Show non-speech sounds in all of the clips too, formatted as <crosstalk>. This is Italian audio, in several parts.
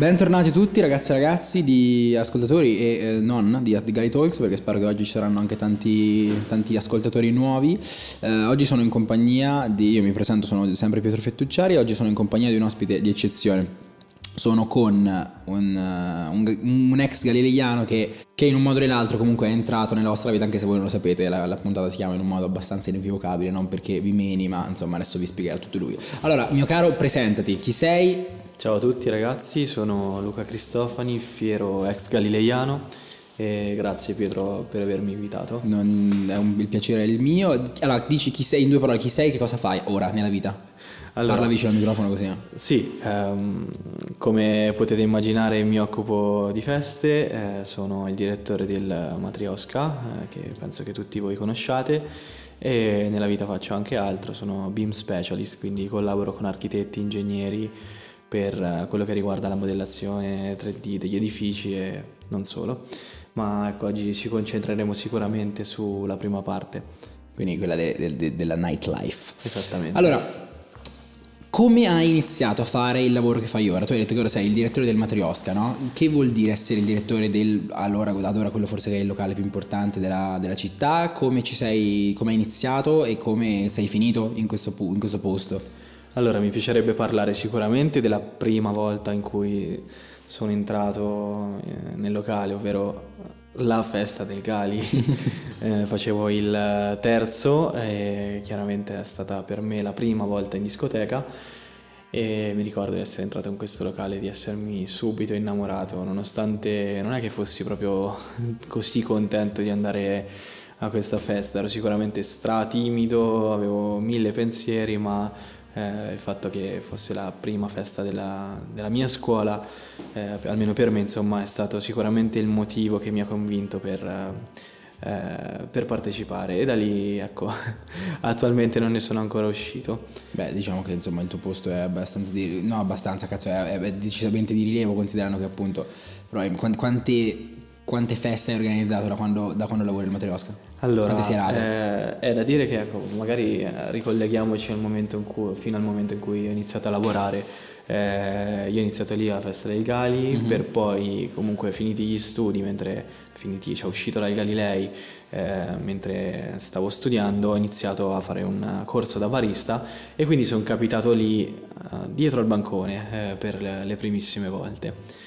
Bentornati tutti ragazzi e ragazzi di ascoltatori e eh, non di, Gali Talks perché spero che oggi ci saranno anche tanti, tanti ascoltatori nuovi. Eh, oggi sono in compagnia di, io mi presento, sono sempre Pietro Fettucciari, oggi sono in compagnia di un ospite di eccezione. Sono con un, un, un ex galileiano che, che, in un modo o nell'altro comunque è entrato nella vostra vita, anche se voi non lo sapete, la, la puntata si chiama in un modo abbastanza inequivocabile, non perché vi meni, ma insomma adesso vi spiegherà tutto lui. Allora, mio caro, presentati, chi sei? Ciao a tutti ragazzi, sono Luca Cristofani, fiero ex galileiano e grazie Pietro per avermi invitato. Non, è un, il piacere è il mio. Allora, dici chi sei in due parole, chi sei, che cosa fai ora nella vita? Allora, Parla vicino al microfono così. Sì, um, come potete immaginare mi occupo di feste, eh, sono il direttore del Matriosca, eh, che penso che tutti voi conosciate, e nella vita faccio anche altro, sono BIM specialist, quindi collaboro con architetti, ingegneri, per eh, quello che riguarda la modellazione 3D degli edifici e non solo. Ma ecco, oggi ci concentreremo sicuramente sulla prima parte. Quindi quella de- de- de- della nightlife. Esattamente. Allora, come hai iniziato a fare il lavoro che fai ora? Tu hai detto che ora sei il direttore del Matriosca, no? Che vuol dire essere il direttore del, allora, ad ora quello forse che è il locale più importante della, della città? Come ci sei, come hai iniziato e come sei finito in questo, in questo posto? Allora, mi piacerebbe parlare sicuramente della prima volta in cui sono entrato eh, nel locale, ovvero la festa del Gali. <laughs> eh, facevo il terzo e chiaramente è stata per me la prima volta in discoteca e mi ricordo di essere entrato in questo locale, di essermi subito innamorato, nonostante non è che fossi proprio <laughs> così contento di andare a questa festa, ero sicuramente stra timido, avevo mille pensieri, ma eh, il fatto che fosse la prima festa della, della mia scuola, eh, almeno per me, insomma, è stato sicuramente il motivo che mi ha convinto per, eh, per partecipare e da lì, ecco, <laughs> attualmente non ne sono ancora uscito. Beh, diciamo che insomma il tuo posto è abbastanza di, no abbastanza, cazzo, è, è decisamente di rilievo considerando che appunto, quante, quante feste hai organizzato da quando, da quando lavori il Materiosca? Allora, eh, è da dire che ecco, magari eh, ricolleghiamoci al cui, fino al momento in cui ho iniziato a lavorare. Eh, io ho iniziato lì alla festa dei Gali mm-hmm. per poi comunque finiti gli studi, mentre finiti, cioè uscito dai Galilei, eh, mentre stavo studiando ho iniziato a fare un corso da barista e quindi sono capitato lì eh, dietro al bancone eh, per le primissime volte.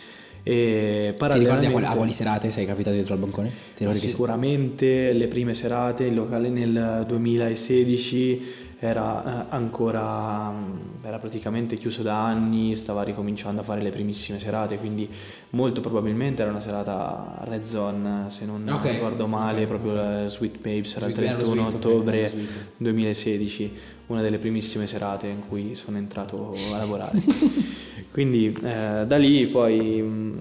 E Ti ricordi a quali, a quali, serate sei capitato dietro al bancone? Sicuramente le prime serate, il locale nel 2016 era eh, ancora mm, era praticamente chiuso da anni, stava ricominciando a fare le primissime serate, quindi molto probabilmente era una serata Red Zone, se non okay, ricordo male, okay, proprio okay. Sweet Babes, era il 31 ottobre 2016, una delle primissime serate in cui sono entrato a lavorare. <laughs> quindi eh, da lì poi mm,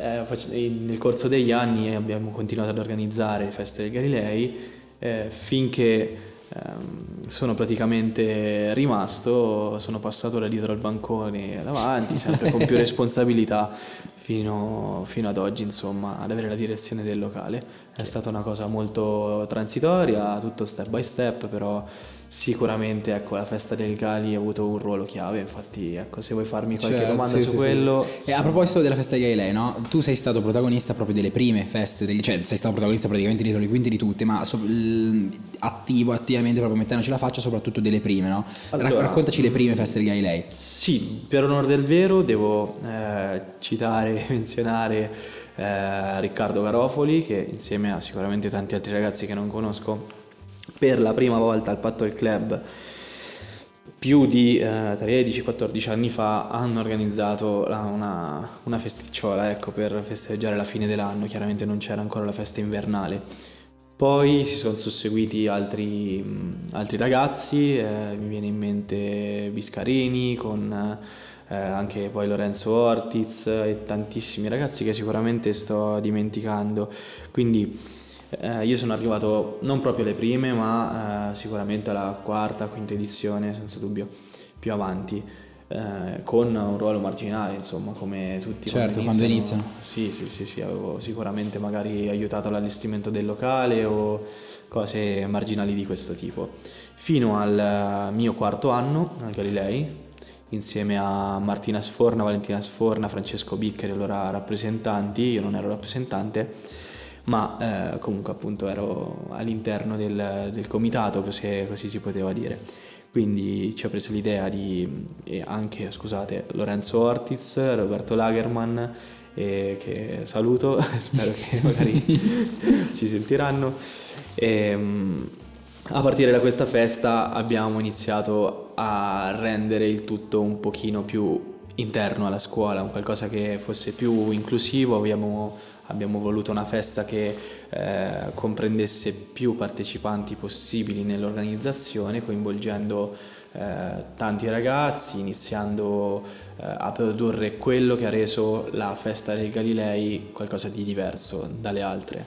eh, nel corso degli anni abbiamo continuato ad organizzare le feste del Galilei eh, finché Ehm, sono praticamente rimasto, sono passato da dietro al bancone davanti, sempre con più <laughs> responsabilità fino, fino, ad oggi, insomma, ad avere la direzione del locale. È stata una cosa molto transitoria, tutto step by step, però sicuramente ecco, la festa del Gali ha avuto un ruolo chiave, infatti ecco, se vuoi farmi qualche cioè, domanda sì, su sì, quello... Sì. E a proposito della festa dei Galilei, no? tu sei stato protagonista proprio delle prime feste, degli, cioè sei stato protagonista praticamente dietro le quinte di tutte, ma so, attivo, attivamente proprio mettendoci la faccia, soprattutto delle prime, no? Allora, raccontaci le prime feste dei Galilei. Sì, per onore del vero devo eh, citare, <laughs> menzionare eh, Riccardo Garofoli che insieme a sicuramente tanti altri ragazzi che non conosco per la prima volta al Patto del Club più di eh, 13-14 anni fa hanno organizzato una, una, festicciola ecco, per festeggiare la fine dell'anno, chiaramente non c'era ancora la festa invernale. Poi si sono susseguiti altri, altri ragazzi, eh, mi viene in mente Biscarini con eh, anche poi Lorenzo Ortiz e tantissimi ragazzi che sicuramente sto dimenticando. Quindi eh, io sono arrivato non proprio alle prime, ma eh, sicuramente alla quarta, quinta edizione, senza dubbio, più avanti, eh, con un ruolo marginale, insomma, come tutti certo, quando, iniziano. Sì, sì, sì, sì, avevo sicuramente magari aiutato l'allestimento del locale o cose marginali di questo tipo. Fino al mio quarto anno al Galilei, insieme a Martina Sforna, Valentina Sforna, Francesco Biccari, allora rappresentanti, io non ero rappresentante, ma eh, comunque appunto ero all'interno del, del comitato, se così si poteva dire. Quindi ci ha preso l'idea di e anche, scusate, Lorenzo Ortiz, Roberto Lagerman, eh, che saluto, <laughs> spero che magari <laughs> ci sentiranno. E, ehm, a partire da questa festa abbiamo iniziato a rendere il tutto un pochino più interno alla scuola, un qualcosa che fosse più inclusivo, abbiamo, abbiamo voluto una festa che eh, comprendesse più partecipanti possibili nell'organizzazione, coinvolgendo eh, tanti ragazzi, iniziando eh, a produrre quello che ha reso la festa del Galilei qualcosa di diverso dalle altre,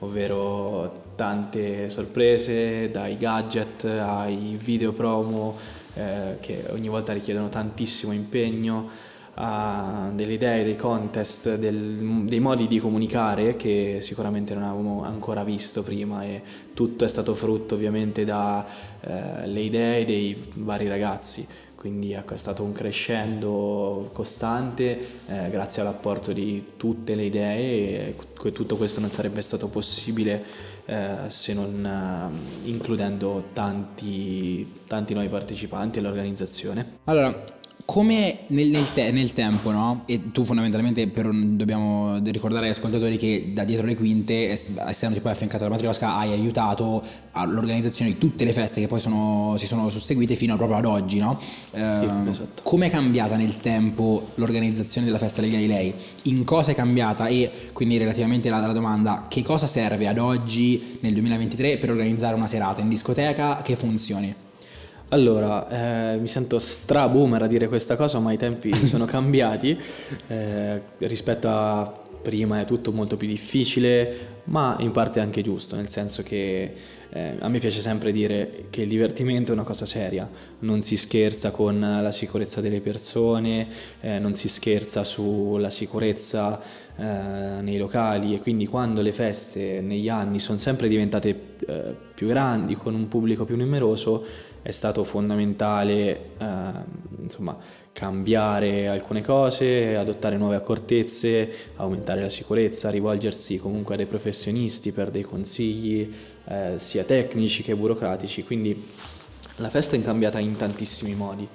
ovvero tante sorprese, dai gadget ai video promo eh, che ogni volta richiedono tantissimo impegno, a delle idee, dei contest, del, dei modi di comunicare che sicuramente non avevamo ancora visto prima e tutto è stato frutto ovviamente dalle eh, idee dei vari ragazzi. Quindi ecco, è stato un crescendo costante eh, grazie all'apporto di tutte le idee e tutto questo non sarebbe stato possibile eh, se non eh, includendo tanti, tanti nuovi partecipanti all'organizzazione. Allora, come nel, nel, te, nel, tempo, no? E tu fondamentalmente per, dobbiamo ricordare agli ascoltatori che da dietro le quinte, essendo poi affiancato alla Matriosca, hai aiutato all'organizzazione di tutte le feste che poi sono, si sono susseguite fino proprio ad oggi, no? Eh, sì, esatto. Come è cambiata nel tempo l'organizzazione della festa del Galilei? In cosa è cambiata? E quindi relativamente alla, alla domanda, che cosa serve ad oggi nel 2023 per organizzare una serata in discoteca che funzioni? Allora, eh, mi sento stra boomer a dire questa cosa, ma i tempi <laughs> sono cambiati. Eh, rispetto a prima è tutto molto più difficile, ma in parte anche giusto, nel senso che eh, a me piace sempre dire che il divertimento è una cosa seria, non si scherza con la sicurezza delle persone, eh, non si scherza sulla sicurezza eh, nei locali e quindi quando le feste negli anni sono sempre diventate eh, più grandi, con un pubblico più numeroso, è stato fondamentale eh, insomma, cambiare alcune cose, adottare nuove accortezze, aumentare la sicurezza, rivolgersi comunque a dei professionisti per dei consigli eh, sia tecnici che burocratici. Quindi la festa è cambiata in tantissimi modi.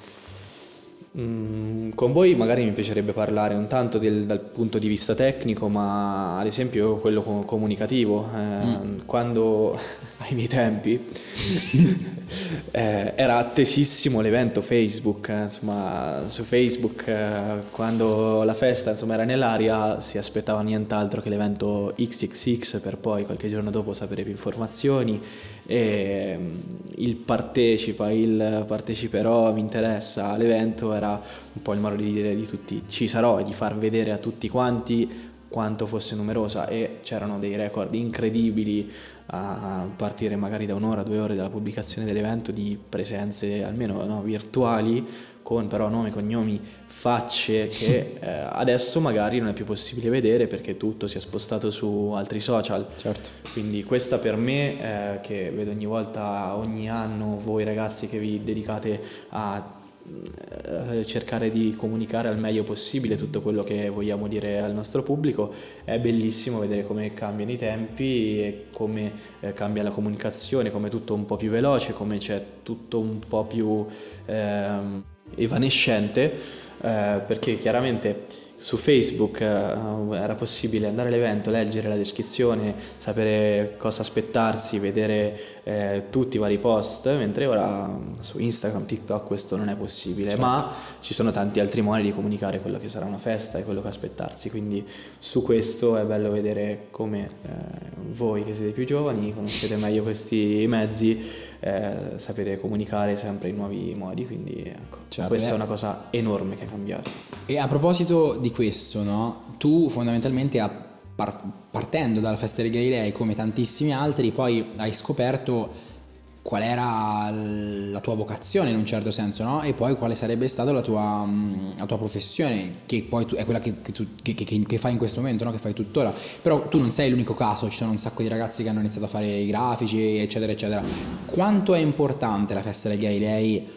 Mm, con voi magari mi piacerebbe parlare un tanto del, dal punto di vista tecnico, ma ad esempio quello comunicativo. Eh, mm. Quando <laughs> ai miei tempi <laughs> eh, era attesissimo l'evento Facebook, eh, insomma su Facebook eh, quando la festa insomma, era nell'aria si aspettava nient'altro che l'evento XXX per poi qualche giorno dopo sapere più informazioni e mm, il partecipa, il parteciperò, mi interessa all'evento era un po' il modo di dire di tutti ci sarò e di far vedere a tutti quanti quanto fosse numerosa e c'erano dei record incredibili a partire magari da un'ora, due ore dalla pubblicazione dell'evento di presenze almeno no, virtuali con però nomi, cognomi, facce che <laughs> eh, adesso magari non è più possibile vedere perché tutto si è spostato su altri social. Certo. Quindi questa per me, eh, che vedo ogni volta, ogni anno, voi ragazzi che vi dedicate a cercare di comunicare al meglio possibile tutto quello che vogliamo dire al nostro pubblico. È bellissimo vedere come cambiano i tempi e come eh, cambia la comunicazione, come tutto un po' più veloce, come c'è tutto un po' più eh, evanescente, eh, perché chiaramente su Facebook uh, era possibile andare all'evento, leggere la descrizione, sapere cosa aspettarsi, vedere eh, tutti i vari post, mentre ora mm, su Instagram, TikTok questo non è possibile, certo. ma ci sono tanti altri modi di comunicare quello che sarà una festa e quello che aspettarsi, quindi su questo è bello vedere come eh, voi che siete più giovani conoscete meglio questi mezzi eh, sapere comunicare sempre in nuovi modi, quindi ecco, certo, questa è una cosa enorme che è cambiata. E a proposito di questo, no? tu fondamentalmente partendo dalla festa dei Galilei come tantissimi altri, poi hai scoperto qual era la tua vocazione in un certo senso, no? E poi quale sarebbe stata la tua, la tua professione, che poi tu, è quella che, che, tu, che, che, fai in questo momento, no? Che fai tuttora. Però tu non sei l'unico caso, ci sono un sacco di ragazzi che hanno iniziato a fare i grafici, eccetera, eccetera. Quanto è importante la festa del Galilei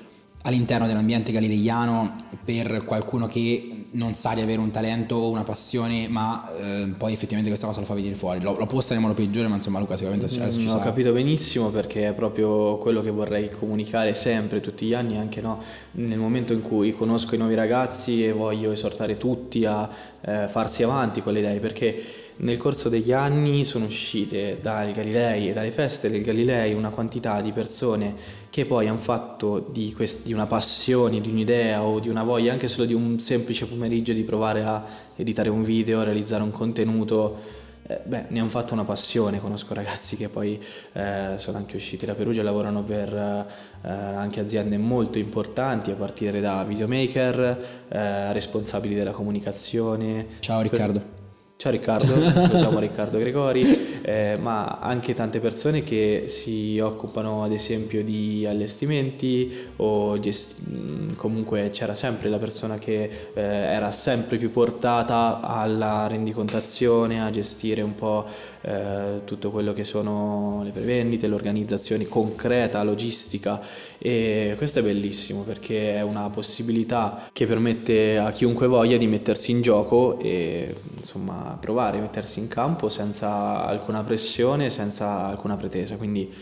all'interno dell'ambiente galileiano per qualcuno che non sa di avere un talento o una passione, ma eh, poi effettivamente questa cosa lo fa venire fuori. Lo, lo posta in modo peggiore, ma insomma Luca sicuramente mm, ci Ho capito benissimo perché è proprio quello che vorrei comunicare sempre, tutti gli anni, anche no, nel momento in cui conosco i nuovi ragazzi e voglio esortare tutti a eh, farsi avanti con le idee, perché nel corso degli anni sono uscite dal Galilei e dalle feste del Galilei una quantità di persone che poi hanno fatto di, quest- di, una passione, di un'idea o di una voglia, anche solo di un semplice pomeriggio di provare a editare un video, realizzare un contenuto. Eh, beh, ne hanno fatto una passione, conosco ragazzi che poi eh, sono anche usciti da Perugia, lavorano per eh, anche aziende molto importanti, a partire da videomaker, eh, responsabili della comunicazione. Ciao Riccardo. Per Ciao Riccardo, <laughs> salutiamo Riccardo Gregori, eh, ma anche tante persone che si occupano ad esempio di allestimenti o gest- comunque c'era sempre la persona che eh, era sempre più portata alla rendicontazione, a gestire un po' eh, tutto quello che sono le prevendite, l'organizzazione concreta, logistica. E questo è bellissimo perché è una possibilità che permette a chiunque voglia di mettersi in gioco e insomma provare, mettersi in campo senza alcuna pressione, senza alcuna pretesa. Quindi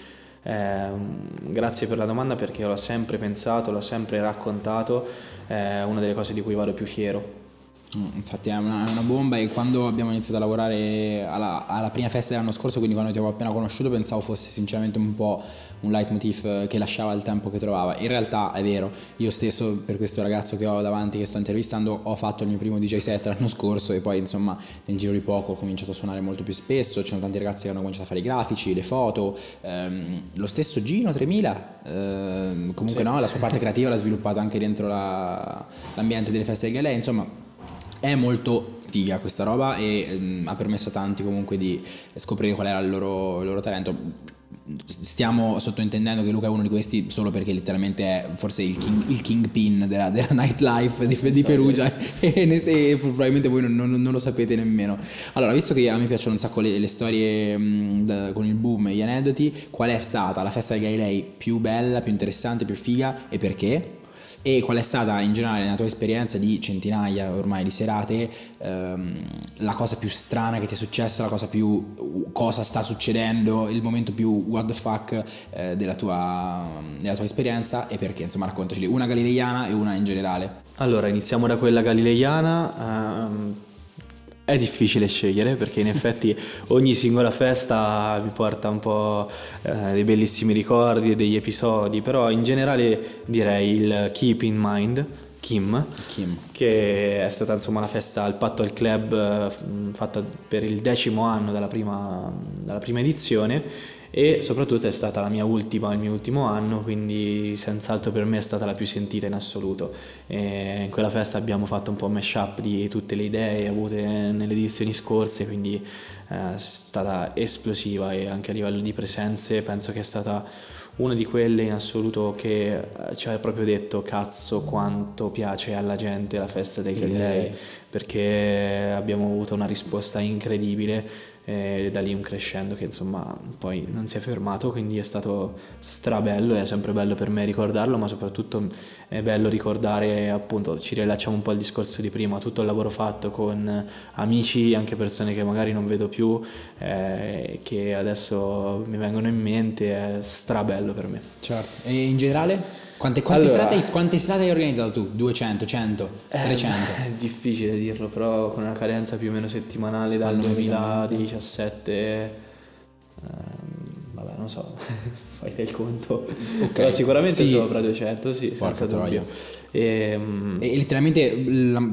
eh, grazie per la domanda perché l'ho sempre pensato, l'ho sempre raccontato, è una delle cose di cui vado più fiero. Mm, infatti è una, una, bomba e quando abbiamo iniziato a lavorare alla, alla, prima festa dell'anno scorso, quindi quando ti avevo appena conosciuto, pensavo fosse sinceramente un po' un leitmotiv che lasciava il tempo che trovava. In realtà è vero, io stesso per questo ragazzo che ho davanti, che sto intervistando, ho fatto il mio primo DJ set l'anno scorso e poi insomma nel giro di poco ho cominciato a suonare molto più spesso, ci sono tanti ragazzi che hanno cominciato a fare i grafici, le foto, ehm, lo stesso Gino 3000, ehm, comunque sì. no, la sua parte creativa l'ha sviluppata anche dentro la, l'ambiente delle feste del Galè, insomma è molto figa questa roba e um, ha permesso a tanti comunque di scoprire qual era il loro, il loro talento stiamo sottointendendo che Luca è uno di questi solo perché letteralmente è forse il, king, il kingpin della, della <laughs> nightlife di, di Perugia e, ne, e, probabilmente voi non, non, non, lo sapete nemmeno. Allora, visto che a me piacciono un sacco le, le storie mh, da, con il boom e gli aneddoti, qual è stata la festa di Galilei più bella, più interessante, più figa e perché? E qual è stata in generale nella tua esperienza di centinaia ormai di serate ehm, la cosa più strana che ti è successa, la cosa più cosa sta succedendo, il momento più what the fuck eh, della, tua, della, tua, esperienza e perché, insomma raccontaci una galileiana e una in generale. Allora iniziamo da quella galileiana. Um è difficile scegliere perché in effetti ogni singola festa mi porta un po' eh, dei bellissimi ricordi e degli episodi, però in generale direi il Keep in Mind, Kim, Kim, che è stata insomma la festa al Patto al Club eh, fatta per il decimo anno dalla prima, dalla prima edizione e soprattutto è stata la mia ultima, il mio ultimo anno, quindi senz'altro per me è stata la più sentita in assoluto. E in quella festa abbiamo fatto un po' mash up di tutte le idee avute nelle edizioni scorse, quindi eh, è stata esplosiva e anche a livello di presenze penso che è stata una di quelle in assoluto che eh, ci ha proprio detto cazzo quanto piace alla gente la festa dei Galilei perché abbiamo avuto una risposta incredibile e da lì un crescendo che insomma poi non si è fermato quindi è stato strabello è sempre bello per me ricordarlo ma soprattutto è bello ricordare appunto ci rilacciamo un po' al discorso di prima tutto il lavoro fatto con amici anche persone che magari non vedo più eh, che adesso mi vengono in mente è strabello per me. Certo. E in generale quante, quante, allora, serate hai, quante, serate hai, organizzato tu? 200, 100, 300? È difficile dirlo, però con una cadenza più o meno settimanale dal 2017... Ehm, vabbè, non so, <laughs> fai te il conto. Okay. Però sicuramente sì. sopra 200, sì, senza dubbio. E, um... e, letteralmente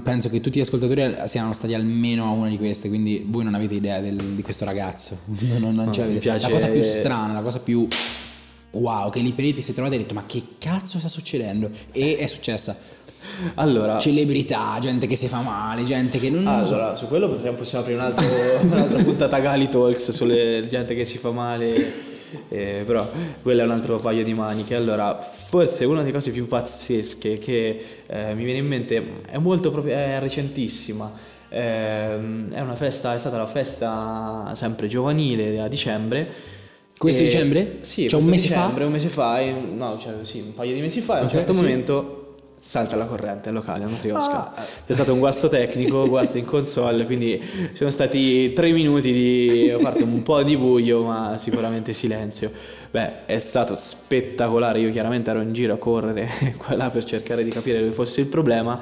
penso che tutti gli ascoltatori siano stati almeno a una di queste, quindi voi non avete idea del, di questo ragazzo. <laughs> Non, non no, mi piace... La cosa più strana, la cosa più wow, che lì per lì ti sei trovato e hai detto ma che cazzo sta succedendo? E è successa. Allora, celebrità, gente che si fa male, gente che non allora, so. su quello potremmo, possiamo aprire un altro, <laughs> un'altra puntata Gali Talks sulle gente che si fa male. Eh, però quello è un altro paio di maniche. Allora, forse una delle cose più pazzesche che eh, mi viene in mente è molto proprio è recentissima. Eh, è una festa, è stata la festa sempre giovanile a dicembre Questo E- dicembre? Sì, Cioè un mese dicembre, fa? un mese fa, e- no, cioè sì, un paio di mesi fa, e a un certo sì. momento salta la corrente al locale a Matriosca. Ah. C'è stato un guasto tecnico, guasto in console, quindi sono stati tre minuti di, a parte un po' di buio, ma sicuramente silenzio. Beh, è stato spettacolare, io chiaramente ero in giro a correre <laughs> qua e là per cercare di capire dove fosse il problema.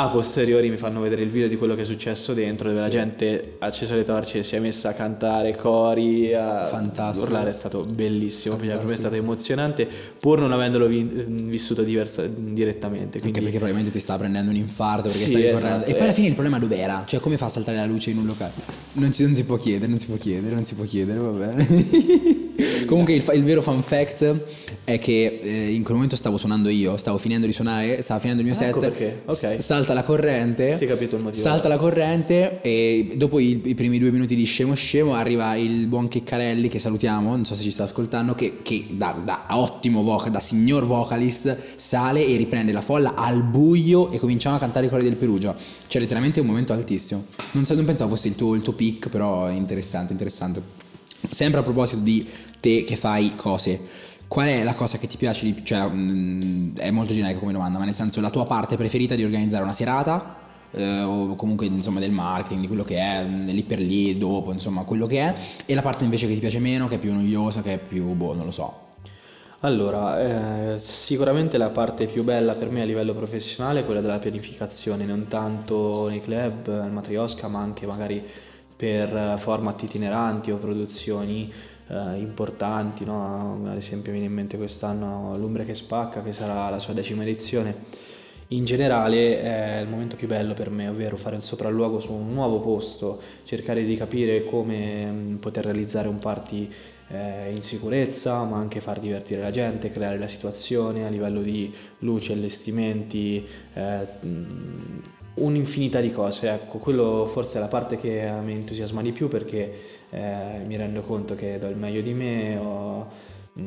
A posteriori mi fanno vedere il video di quello che è successo dentro, dove la gente ha acceso le torce e si è messa a cantare cori, a Fantastico. urlare, è stato bellissimo, per me è Fantastico. stato emozionante, pur non avendolo vi- vissuto diversa- direttamente. Anche Quindi perché probabilmente ti stava prendendo un infarto perché Sì, stavi esatto, correndo. E poi eh. alla fine il problema dov'era? Cioè, come fa a saltare la luce in un locale? Non, ci- non si può chiedere, non si può chiedere, non si può chiedere, va bene. <laughs> Comunque il, il vero fun fact è che eh, in quel momento stavo suonando io, stavo finendo di suonare, stava finendo il mio Ah, set. ecco perché, ok. s- salta la corrente. Si è capito il motivo. Salta la corrente e dopo i, i primi due minuti di scemo scemo arriva il buon Chiccarelli che salutiamo, non so se ci sta ascoltando, che, che da, da ottimo vocal, da signor vocalist sale e riprende la folla al buio e cominciamo a cantare i cori del Perugia. Cioè letteralmente un momento altissimo. Non, so- non pensavo fosse il tuo, il tuo pick, però è interessante, interessante. Sempre a proposito di te che fai cose, qual è la cosa che ti piace di più? Cioè, mm, è molto generica come domanda, ma nel senso la tua parte preferita di organizzare una serata? eh, o comunque insomma del marketing, di quello che è mm, lì per lì, dopo, insomma, quello che è, e la parte invece che ti piace meno, che è più noiosa, che è più, boh, non lo so. Allora, eh, sicuramente la parte più bella per me a livello professionale è quella della pianificazione, non tanto nei club, al Matriosca, ma anche magari per eh, format itineranti o produzioni eh, importanti, no? Ad esempio mi viene in mente quest'anno l'Umbria che spacca, che sarà la sua decima edizione. In generale è il momento più bello per me, ovvero fare il sopralluogo su un nuovo posto, cercare di capire come mh, poter realizzare un party eh, in sicurezza, ma anche far divertire la gente, creare la situazione a livello di luci, allestimenti, eh, mh, un'infinità di cose. Ecco, quello forse è la parte che mi entusiasma di più perché eh, mi rendo conto che do il meglio di me, ho mh,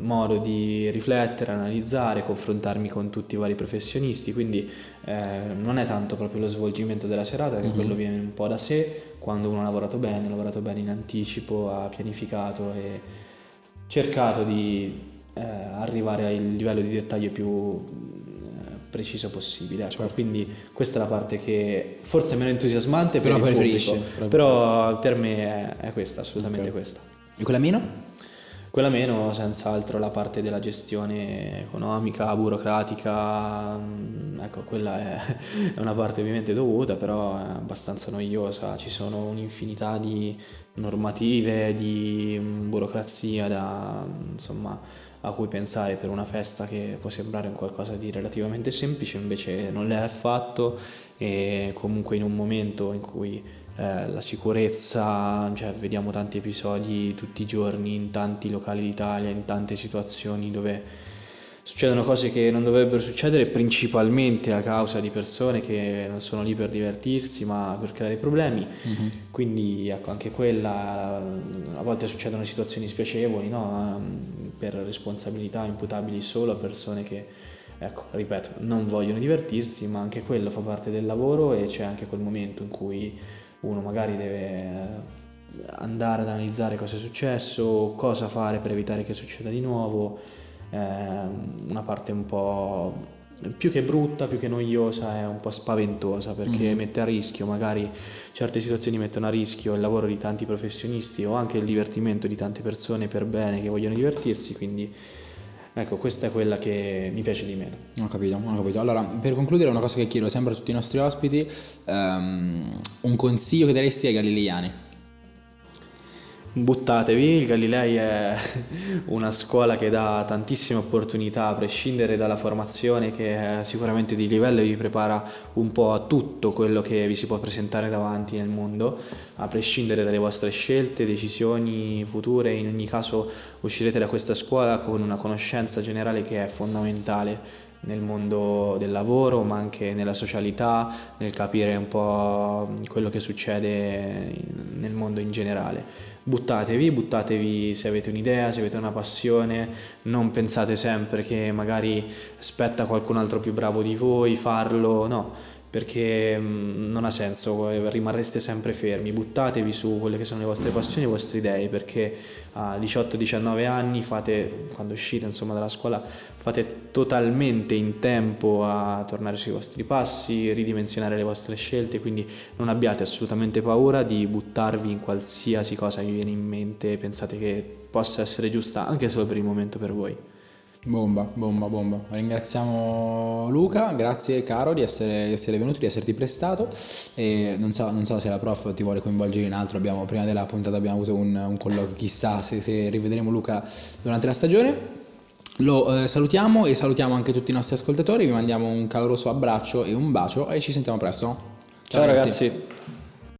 modo di riflettere, analizzare, confrontarmi con tutti i vari professionisti, quindi eh, non è tanto proprio lo svolgimento della serata, che Mhm. quello viene un po' da sé, quando uno ha lavorato bene, ha lavorato bene in anticipo, ha pianificato e cercato di eh, arrivare al livello di dettaglio più preciso possibile. ecco. Certo. Quindi questa è la parte che forse è meno entusiasmante per Però il preferisci, pubblico, però per me è, è questa, assolutamente Ok. questa. E quella meno? Quella meno, senz'altro, la parte della gestione economica, burocratica, mm, ecco, quella è, <laughs> è una parte ovviamente dovuta, però è abbastanza noiosa, ci sono un'infinità di normative, di mm, burocrazia da, mm, insomma, a cui pensare per una festa che può sembrare qualcosa di relativamente semplice, invece non è affatto e comunque in un momento in cui eh, la sicurezza, cioè vediamo tanti episodi tutti i giorni in tanti locali d'Italia, in tante situazioni dove succedono cose che non dovrebbero succedere principalmente a causa di persone che non sono lì per divertirsi ma per creare problemi. Quindi ecco, anche quella, a volte succedono situazioni spiacevoli, no? Ehm, per responsabilità imputabili solo a persone che, ecco, ripeto, non vogliono divertirsi, ma anche quello fa parte del lavoro e c'è anche quel momento in cui uno magari deve eh, andare ad analizzare cosa è successo, cosa fare per evitare che succeda di nuovo, una parte un po' più che brutta, più che noiosa, è un po' spaventosa perché Mhm. mette a rischio, magari certe situazioni mettono a rischio il lavoro di tanti professionisti o anche il divertimento di tante persone per bene che vogliono divertirsi, quindi ecco, questa è quella che mi piace di meno. Ho capito, ho capito. Allora, per concludere, una cosa che chiedo sempre a tutti i nostri ospiti, ehm, un consiglio che daresti ai galileiani? Buttatevi, il Galilei è <laughs> una scuola che dà tantissime opportunità a prescindere dalla formazione che è sicuramente di livello e vi prepara un po' a tutto quello che vi si può presentare davanti nel mondo, a prescindere dalle vostre scelte, decisioni future, in ogni caso uscirete da questa scuola con una conoscenza generale che è fondamentale nel mondo del lavoro, ma anche nella socialità, nel capire un po' quello che succede nel mondo in generale. Buttatevi, buttatevi se avete un'idea, se avete una passione, non pensate sempre che magari spetta qualcun altro più bravo di voi farlo, no, perché mh, non ha senso, eh, rimarreste sempre fermi, buttatevi su quelle che sono le vostre passioni e le vostre idee, perché a 18-19 anni fate, quando uscite insomma dalla scuola, fate totalmente in tempo a tornare sui vostri passi, ridimensionare le vostre scelte, quindi non abbiate assolutamente paura di buttarvi in qualsiasi cosa vi viene in mente, pensate che possa essere giusta anche solo per il momento per voi. Bomba, bomba, bomba. Ringraziamo Luca, grazie caro di essere, di essere venuto, di esserti prestato. E non so, non so, se la prof ti vuole coinvolgere in altro, abbiamo, prima della puntata abbiamo avuto un, un colloquio, chissà se, se, rivedremo Luca durante la stagione. Lo eh, salutiamo e salutiamo anche tutti i nostri ascoltatori, vi mandiamo un caloroso abbraccio e un bacio e ci sentiamo presto. Ciao, Ciao ragazzi. ragazzi.